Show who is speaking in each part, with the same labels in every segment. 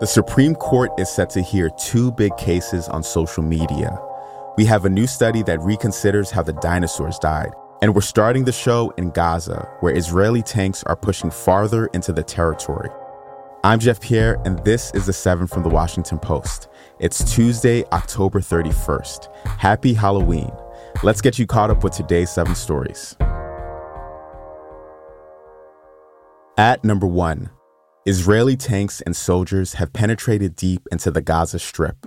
Speaker 1: The Supreme Court is set to hear two big cases on social media. We have a new study that reconsiders how the dinosaurs died. And we're starting the show in Gaza, where Israeli tanks are pushing farther into the territory. I'm Jeff Pierre, and this is the 7 from the Washington Post. It's Tuesday, October 31st. Happy Halloween. Let's get you caught up with today's seven stories. At number one, Israeli tanks and soldiers have penetrated deep into the Gaza Strip.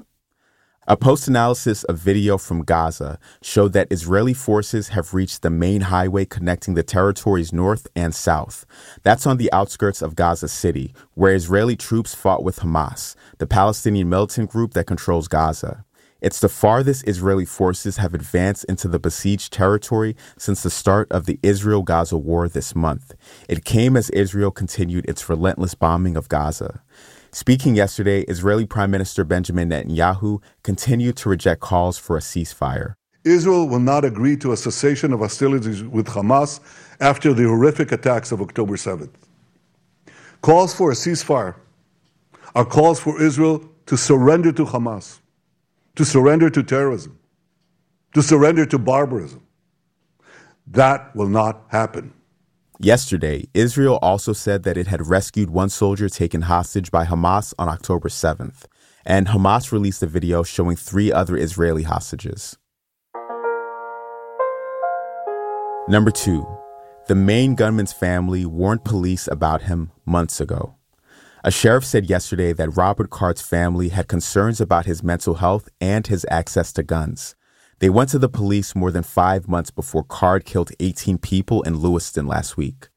Speaker 1: A post analysis of video from Gaza showed that Israeli forces have reached the main highway connecting the territories north and south. That's on the outskirts of Gaza City, where Israeli troops fought with Hamas, the Palestinian militant group that controls Gaza. It's the farthest Israeli forces have advanced into the besieged territory since the start of the Israel Gaza war this month. It came as Israel continued its relentless bombing of Gaza. Speaking yesterday, Israeli Prime Minister Benjamin Netanyahu continued to reject calls for a ceasefire.
Speaker 2: Israel will not agree to a cessation of hostilities with Hamas after the horrific attacks of October 7th. Calls for a ceasefire are calls for Israel to surrender to Hamas to surrender to terrorism, to surrender to barbarism. That will not happen.
Speaker 1: Yesterday, Israel also said that it had rescued one soldier taken hostage by Hamas on October 7th, and Hamas released a video showing three other Israeli hostages. Number two, the Maine gunman's family warned police about him months ago. A sheriff said yesterday that Robert Card's family had concerns about his mental health and his access to guns. They went to the police more than five months before Card killed 18 people in Lewiston last week.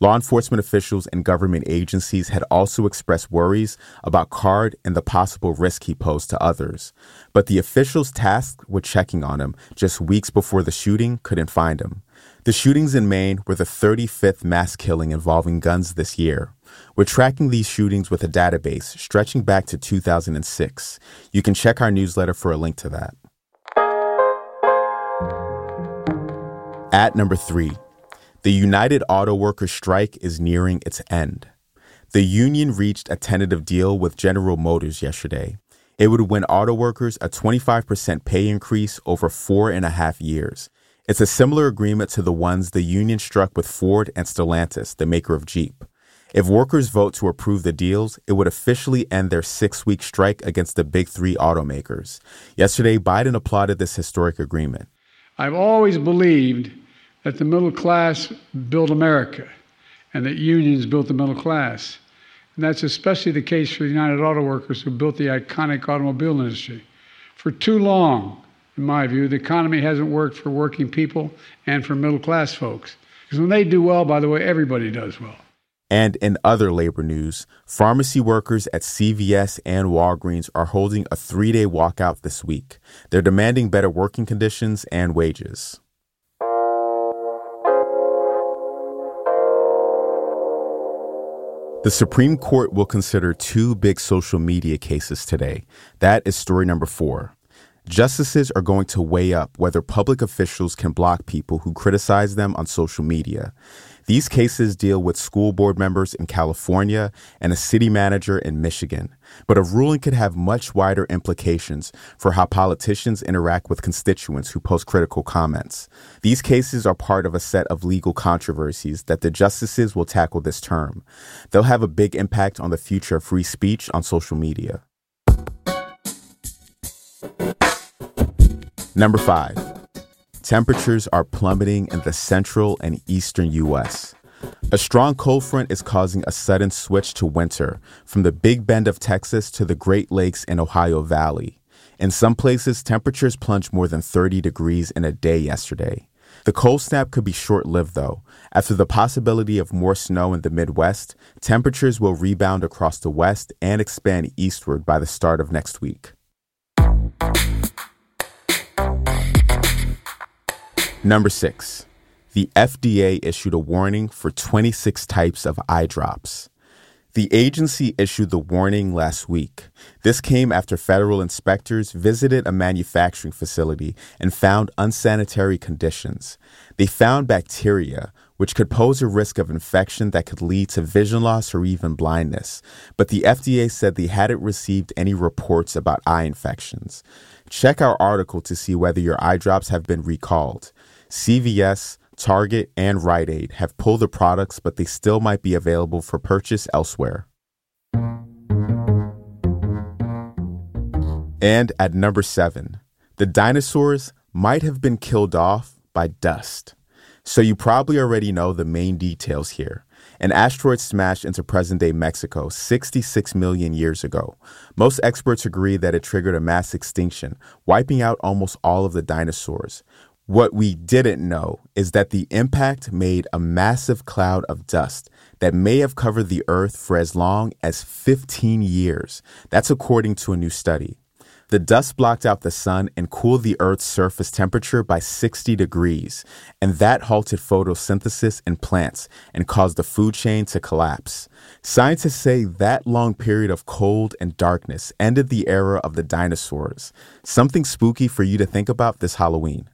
Speaker 1: Law enforcement officials and government agencies had also expressed worries about Card and the possible risk he posed to others. But the officials tasked with checking on him just weeks before the shooting couldn't find him. The shootings in Maine were the 35th mass killing involving guns this year. We're tracking these shootings with a database stretching back to 2006. You can check our newsletter for a link to that. At number three, the United Auto Workers strike is nearing its end. The union reached a tentative deal with General Motors yesterday. It would win auto workers a 25% pay increase over four and a half years. It's a similar agreement to the ones the union struck with Ford and Stellantis, the maker of Jeep. If workers vote to approve the deals, it would officially end their six week strike against the big three automakers. Yesterday, Biden applauded this historic agreement.
Speaker 3: I've always believed that the middle class built America and that unions built the middle class. And that's especially the case for the United Auto Workers who built the iconic automobile industry. For too long, in my view, the economy hasn't worked for working people and for middle class folks. Because when they do well, by the way, everybody does well.
Speaker 1: And in other labor news, pharmacy workers at CVS and Walgreens are holding a three day walkout this week. They're demanding better working conditions and wages. The Supreme Court will consider two big social media cases today. That is story number four. Justices are going to weigh up whether public officials can block people who criticize them on social media. These cases deal with school board members in California and a city manager in Michigan. But a ruling could have much wider implications for how politicians interact with constituents who post critical comments. These cases are part of a set of legal controversies that the justices will tackle this term. They'll have a big impact on the future of free speech on social media. Number five. Temperatures are plummeting in the central and eastern U.S. A strong cold front is causing a sudden switch to winter from the Big Bend of Texas to the Great Lakes and Ohio Valley. In some places, temperatures plunged more than 30 degrees in a day yesterday. The cold snap could be short lived, though. After the possibility of more snow in the Midwest, temperatures will rebound across the West and expand eastward by the start of next week. Number six, the FDA issued a warning for 26 types of eye drops. The agency issued the warning last week. This came after federal inspectors visited a manufacturing facility and found unsanitary conditions. They found bacteria, which could pose a risk of infection that could lead to vision loss or even blindness. But the FDA said they hadn't received any reports about eye infections. Check our article to see whether your eye drops have been recalled. CVS, Target, and Rite Aid have pulled the products, but they still might be available for purchase elsewhere. And at number seven, the dinosaurs might have been killed off by dust. So you probably already know the main details here. An asteroid smashed into present day Mexico 66 million years ago. Most experts agree that it triggered a mass extinction, wiping out almost all of the dinosaurs. What we didn't know is that the impact made a massive cloud of dust that may have covered the Earth for as long as 15 years. That's according to a new study. The dust blocked out the sun and cooled the Earth's surface temperature by 60 degrees, and that halted photosynthesis in plants and caused the food chain to collapse. Scientists say that long period of cold and darkness ended the era of the dinosaurs. Something spooky for you to think about this Halloween.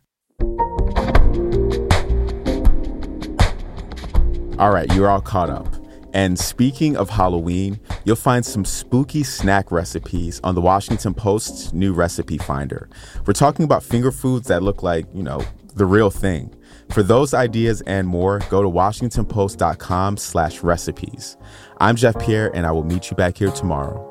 Speaker 1: All right, you're all caught up. And speaking of Halloween, you'll find some spooky snack recipes on the Washington Post's new recipe finder. We're talking about finger foods that look like, you know, the real thing. For those ideas and more, go to washingtonpost.com slash recipes. I'm Jeff Pierre, and I will meet you back here tomorrow.